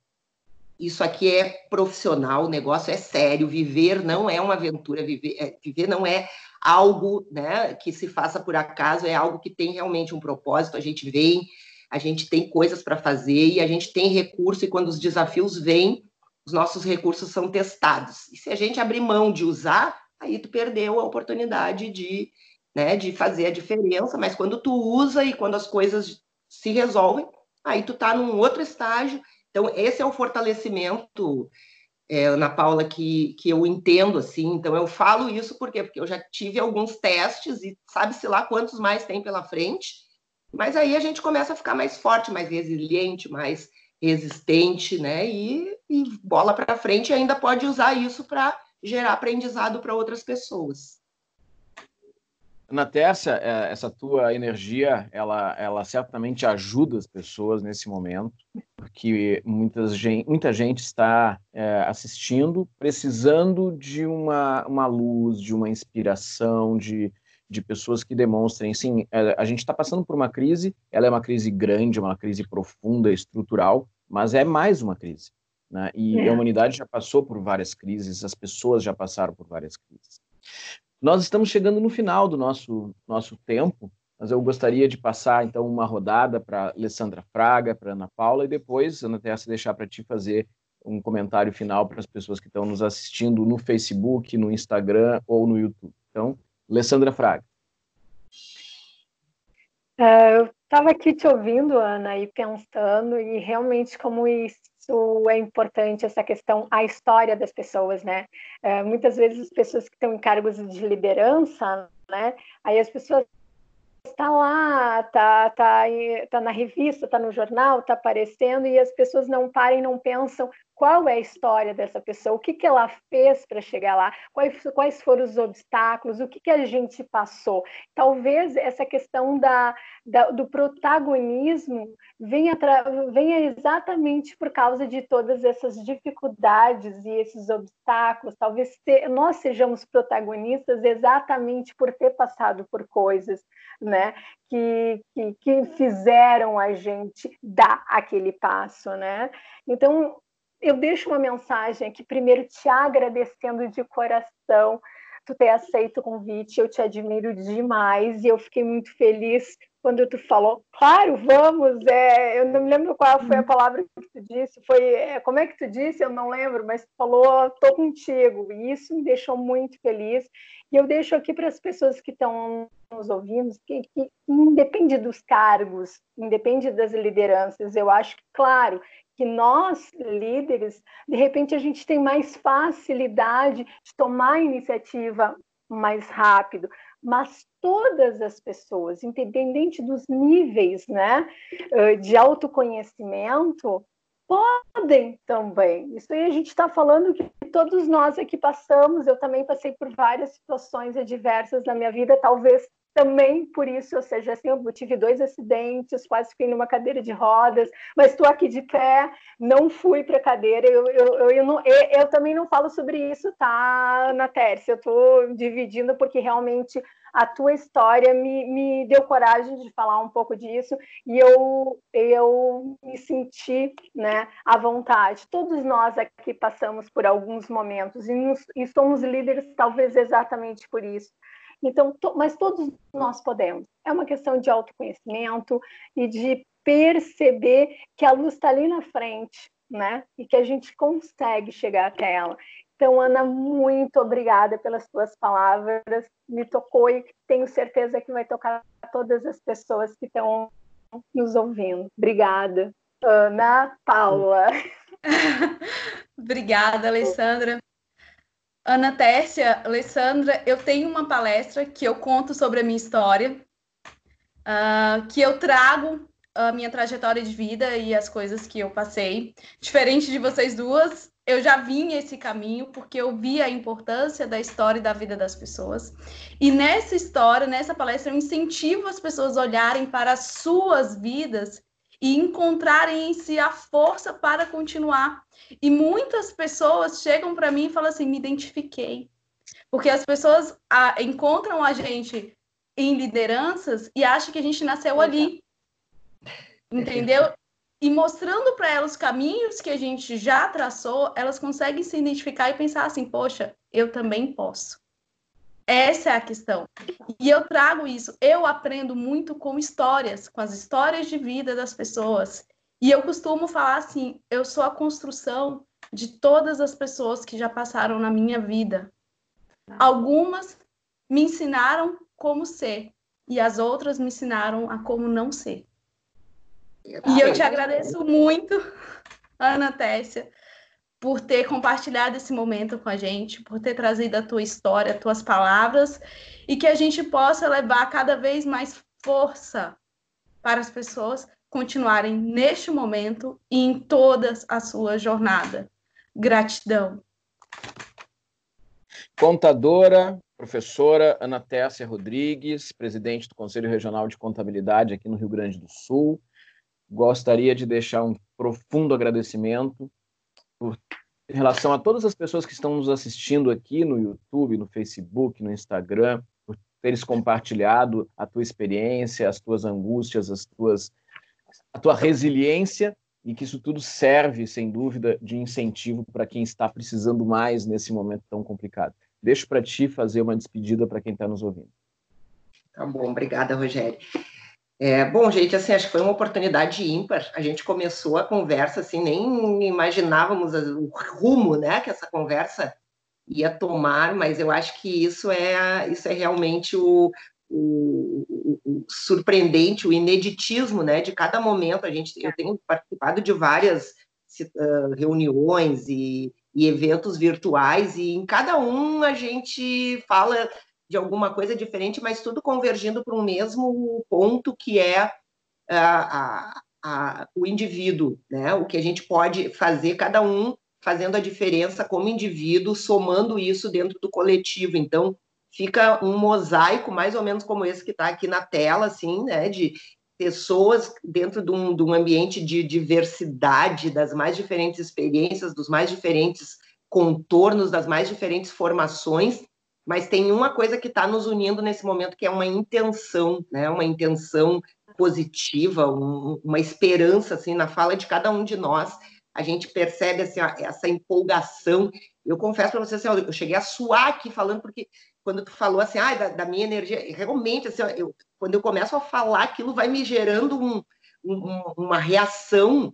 Isso aqui é profissional, o negócio é sério, viver não é uma aventura, viver, é, viver não é algo né, que se faça por acaso, é algo que tem realmente um propósito, a gente vem, a gente tem coisas para fazer e a gente tem recurso, e quando os desafios vêm, os nossos recursos são testados. E se a gente abrir mão de usar, aí tu perdeu a oportunidade de, né, de fazer a diferença, mas quando tu usa e quando as coisas se resolvem, aí tu tá num outro estágio. Então, esse é o fortalecimento, é, Ana Paula, que, que eu entendo, assim. Então, eu falo isso por quê? Porque eu já tive alguns testes e sabe-se lá quantos mais tem pela frente, mas aí a gente começa a ficar mais forte, mais resiliente, mais resistente, né? E, e bola para frente, e ainda pode usar isso para gerar aprendizado para outras pessoas. Na Tessa, é, essa tua energia, ela, ela certamente ajuda as pessoas nesse momento, porque muitas muita gente está é, assistindo, precisando de uma, uma luz, de uma inspiração, de, de pessoas que demonstrem, sim, é, a gente está passando por uma crise, ela é uma crise grande, uma crise profunda, estrutural, mas é mais uma crise. Né? E é. a humanidade já passou por várias crises, as pessoas já passaram por várias crises. Nós estamos chegando no final do nosso, nosso tempo, mas eu gostaria de passar, então, uma rodada para Alessandra Fraga, para Ana Paula, e depois, Ana Tessa, deixar para ti fazer um comentário final para as pessoas que estão nos assistindo no Facebook, no Instagram ou no YouTube. Então, Alessandra Fraga. É, eu estava aqui te ouvindo, Ana, e pensando, e realmente como isso é importante, essa questão, a história das pessoas, né? É, muitas vezes as pessoas que estão em cargos de liderança, né? Aí as pessoas está lá, tá, tá, tá na revista, tá no jornal, tá aparecendo e as pessoas não param, não pensam qual é a história dessa pessoa, o que, que ela fez para chegar lá, quais, quais foram os obstáculos, o que, que a gente passou. Talvez essa questão da, da do protagonismo venha, venha exatamente por causa de todas essas dificuldades e esses obstáculos. Talvez nós sejamos protagonistas exatamente por ter passado por coisas né, que, que, que fizeram a gente dar aquele passo. Né? Então, eu deixo uma mensagem aqui, primeiro te agradecendo de coração tu ter aceito o convite, eu te admiro demais e eu fiquei muito feliz quando tu falou, claro, vamos, é, eu não me lembro qual foi a palavra que tu disse, foi, é, como é que tu disse, eu não lembro, mas tu falou, tô contigo, e isso me deixou muito feliz, e eu deixo aqui para as pessoas que estão nos ouvindo, que, que independe dos cargos, independe das lideranças, eu acho que, claro, que nós, líderes, de repente a gente tem mais facilidade de tomar a iniciativa mais rápido, mas todas as pessoas, independente dos níveis né, de autoconhecimento, podem também. Isso aí a gente está falando que todos nós aqui passamos, eu também passei por várias situações adversas na minha vida, talvez também por isso, ou seja, assim, eu tive dois acidentes, quase fiquei numa cadeira de rodas, mas estou aqui de pé, não fui para a cadeira, eu, eu, eu, não, eu, eu, também não falo sobre isso, tá, na Tércia, eu estou dividindo porque realmente a tua história me, me deu coragem de falar um pouco disso e eu, eu me senti né, à vontade. Todos nós aqui passamos por alguns momentos e, nos, e somos líderes talvez exatamente por isso. Então, to, mas todos nós podemos. É uma questão de autoconhecimento e de perceber que a luz está ali na frente, né? E que a gente consegue chegar até ela. Então, Ana, muito obrigada pelas suas palavras. Me tocou e tenho certeza que vai tocar todas as pessoas que estão nos ouvindo. Obrigada. Ana Paula. obrigada, Alessandra. Ana Tércia, Alessandra, eu tenho uma palestra que eu conto sobre a minha história, uh, que eu trago a minha trajetória de vida e as coisas que eu passei. Diferente de vocês duas, eu já vim esse caminho porque eu vi a importância da história e da vida das pessoas. E nessa história, nessa palestra, eu incentivo as pessoas a olharem para as suas vidas e encontrarem em si a força para continuar. E muitas pessoas chegam para mim e falam assim: me identifiquei. Porque as pessoas a, encontram a gente em lideranças e acham que a gente nasceu ali. Entendeu? E mostrando para elas os caminhos que a gente já traçou, elas conseguem se identificar e pensar assim: poxa, eu também posso. Essa é a questão. E eu trago isso. Eu aprendo muito com histórias, com as histórias de vida das pessoas. E eu costumo falar assim: eu sou a construção de todas as pessoas que já passaram na minha vida. Algumas me ensinaram como ser, e as outras me ensinaram a como não ser. E eu te agradeço muito, Ana Tessia, por ter compartilhado esse momento com a gente, por ter trazido a tua história, as tuas palavras, e que a gente possa levar cada vez mais força para as pessoas continuarem neste momento e em todas a sua jornada. Gratidão. Contadora, professora Ana Tessia Rodrigues, presidente do Conselho Regional de Contabilidade aqui no Rio Grande do Sul. Gostaria de deixar um profundo agradecimento por, em relação a todas as pessoas que estão nos assistindo aqui no YouTube, no Facebook, no Instagram, por teres compartilhado a tua experiência, as tuas angústias, as tuas, a tua resiliência e que isso tudo serve, sem dúvida, de incentivo para quem está precisando mais nesse momento tão complicado. Deixo para ti fazer uma despedida para quem está nos ouvindo. Tá bom, obrigada, Rogério. É, bom, gente, assim, acho que foi uma oportunidade ímpar. A gente começou a conversa, assim, nem imaginávamos o rumo, né, que essa conversa ia tomar, mas eu acho que isso é, isso é realmente o, o, o, surpreendente, o ineditismo, né, de cada momento. A gente, eu tenho participado de várias uh, reuniões e, e eventos virtuais, e em cada um a gente fala de alguma coisa diferente, mas tudo convergindo para um mesmo ponto que é a, a, a, o indivíduo, né? O que a gente pode fazer, cada um fazendo a diferença como indivíduo, somando isso dentro do coletivo. Então, fica um mosaico mais ou menos como esse que está aqui na tela, assim, né? De pessoas dentro de um, de um ambiente de diversidade, das mais diferentes experiências, dos mais diferentes contornos, das mais diferentes formações, mas tem uma coisa que está nos unindo nesse momento que é uma intenção, né? Uma intenção positiva, um, uma esperança assim na fala de cada um de nós. A gente percebe assim, essa empolgação. Eu confesso para você assim, eu cheguei a suar aqui falando porque quando tu falou assim, ah, da, da minha energia, realmente assim, eu, quando eu começo a falar, aquilo vai me gerando um, um, uma reação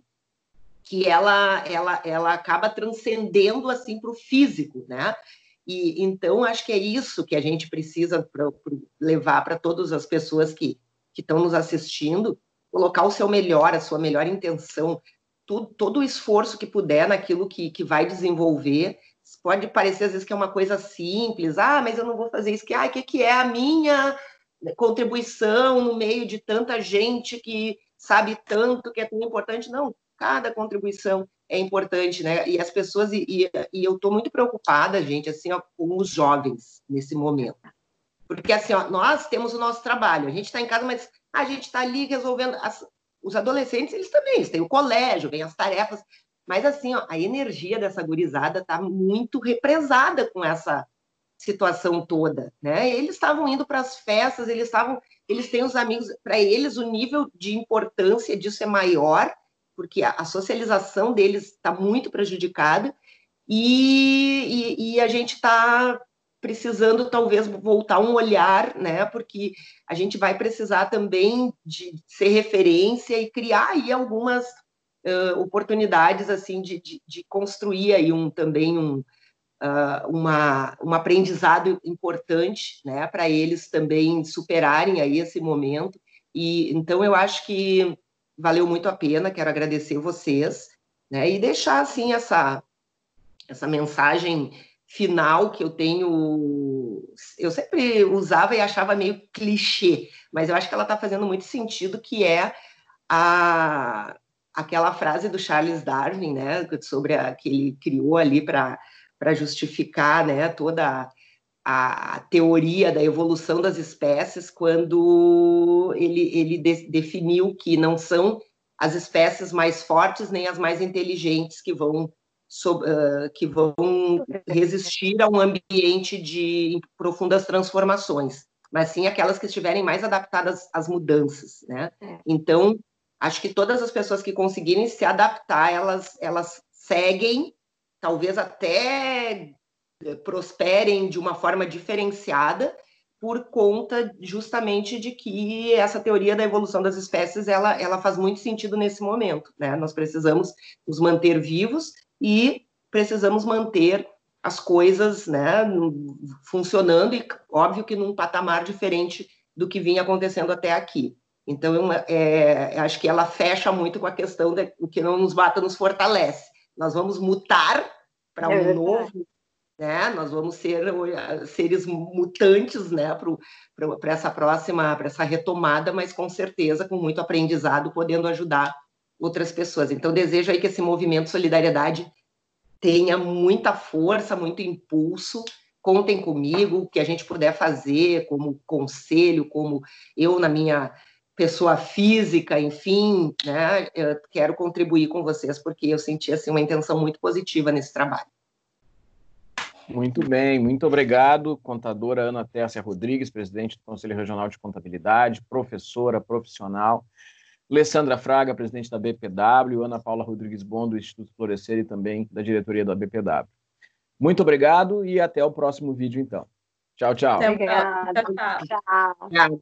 que ela, ela, ela acaba transcendendo assim para o físico, né? E então acho que é isso que a gente precisa pra, pra levar para todas as pessoas que que estão nos assistindo, colocar o seu melhor, a sua melhor intenção, tudo, todo o esforço que puder naquilo que, que vai desenvolver. Pode parecer às vezes que é uma coisa simples, ah, mas eu não vou fazer isso, que, ah, que, que é a minha contribuição no meio de tanta gente que sabe tanto, que é tão importante. Não, cada contribuição é importante, né? E as pessoas, e, e, eu estou muito preocupada, gente, assim, ó, com os jovens nesse momento. Porque, assim, ó, nós temos o nosso trabalho, a gente está em casa, mas a gente está ali resolvendo. As, os adolescentes, eles também, eles têm o colégio, vem as tarefas, mas, assim, ó, a energia dessa gurizada está muito represada com essa situação toda, né? Eles estavam indo para as festas, eles estavam, eles têm os amigos, para eles o nível de importância disso é maior porque a, socialização deles está muito prejudicada e, e, e a gente está precisando talvez voltar um olhar, né? Porque a gente vai precisar também de ser referência e criar aí algumas uh, oportunidades assim de, de, de, construir aí um também um, uh, uma, um aprendizado importante, né, para eles também superarem aí esse momento. E então eu acho que valeu muito a pena. Quero agradecer vocês, né, e deixar assim essa essa mensagem final que eu tenho, eu sempre usava e achava meio clichê, mas eu acho que ela está fazendo muito sentido, que é a, aquela frase do Charles Darwin, né, sobre a, que ele criou ali para justificar, né, toda a, teoria da evolução das espécies, quando ele, ele de, definiu que não são as espécies mais fortes nem as mais inteligentes que vão uh, que vão resistir a um ambiente de profundas transformações, mas sim aquelas que estiverem mais adaptadas às mudanças, né? É. Então, acho que todas as pessoas que conseguirem se adaptar, elas, elas seguem, talvez até prosperem de uma forma diferenciada, por conta justamente de que essa teoria da evolução das espécies ela, ela faz muito sentido nesse momento, né? Nós precisamos nos manter vivos e precisamos manter as coisas né, funcionando e, óbvio, que num patamar diferente do que vinha acontecendo até aqui. Então, é, acho que ela fecha muito com a questão de o que não nos mata nos fortalece. Nós vamos mutar para é um é novo, né? Nós vamos ser seres mutantes, né? Para essa próxima, para essa retomada, mas com certeza com muito aprendizado, podendo ajudar outras pessoas. Então, desejo aí que esse movimento Solidariedade tenha muita força, muito impulso. Contem comigo, o que a gente puder fazer como conselho, como eu na minha pessoa física, enfim, né? Eu quero contribuir com vocês porque eu senti assim uma intenção muito positiva nesse trabalho. Muito bem, muito obrigado, contadora Ana Tércia Rodrigues, presidente do Conselho Regional de Contabilidade, professora profissional. Alessandra Fraga, presidente da BPW, Ana Paula Rodrigues Bom, do Instituto Florescer e também da diretoria da BPW. Muito obrigado e até o próximo vídeo, então. Tchau, tchau. Obrigada. Tchau, tchau. tchau.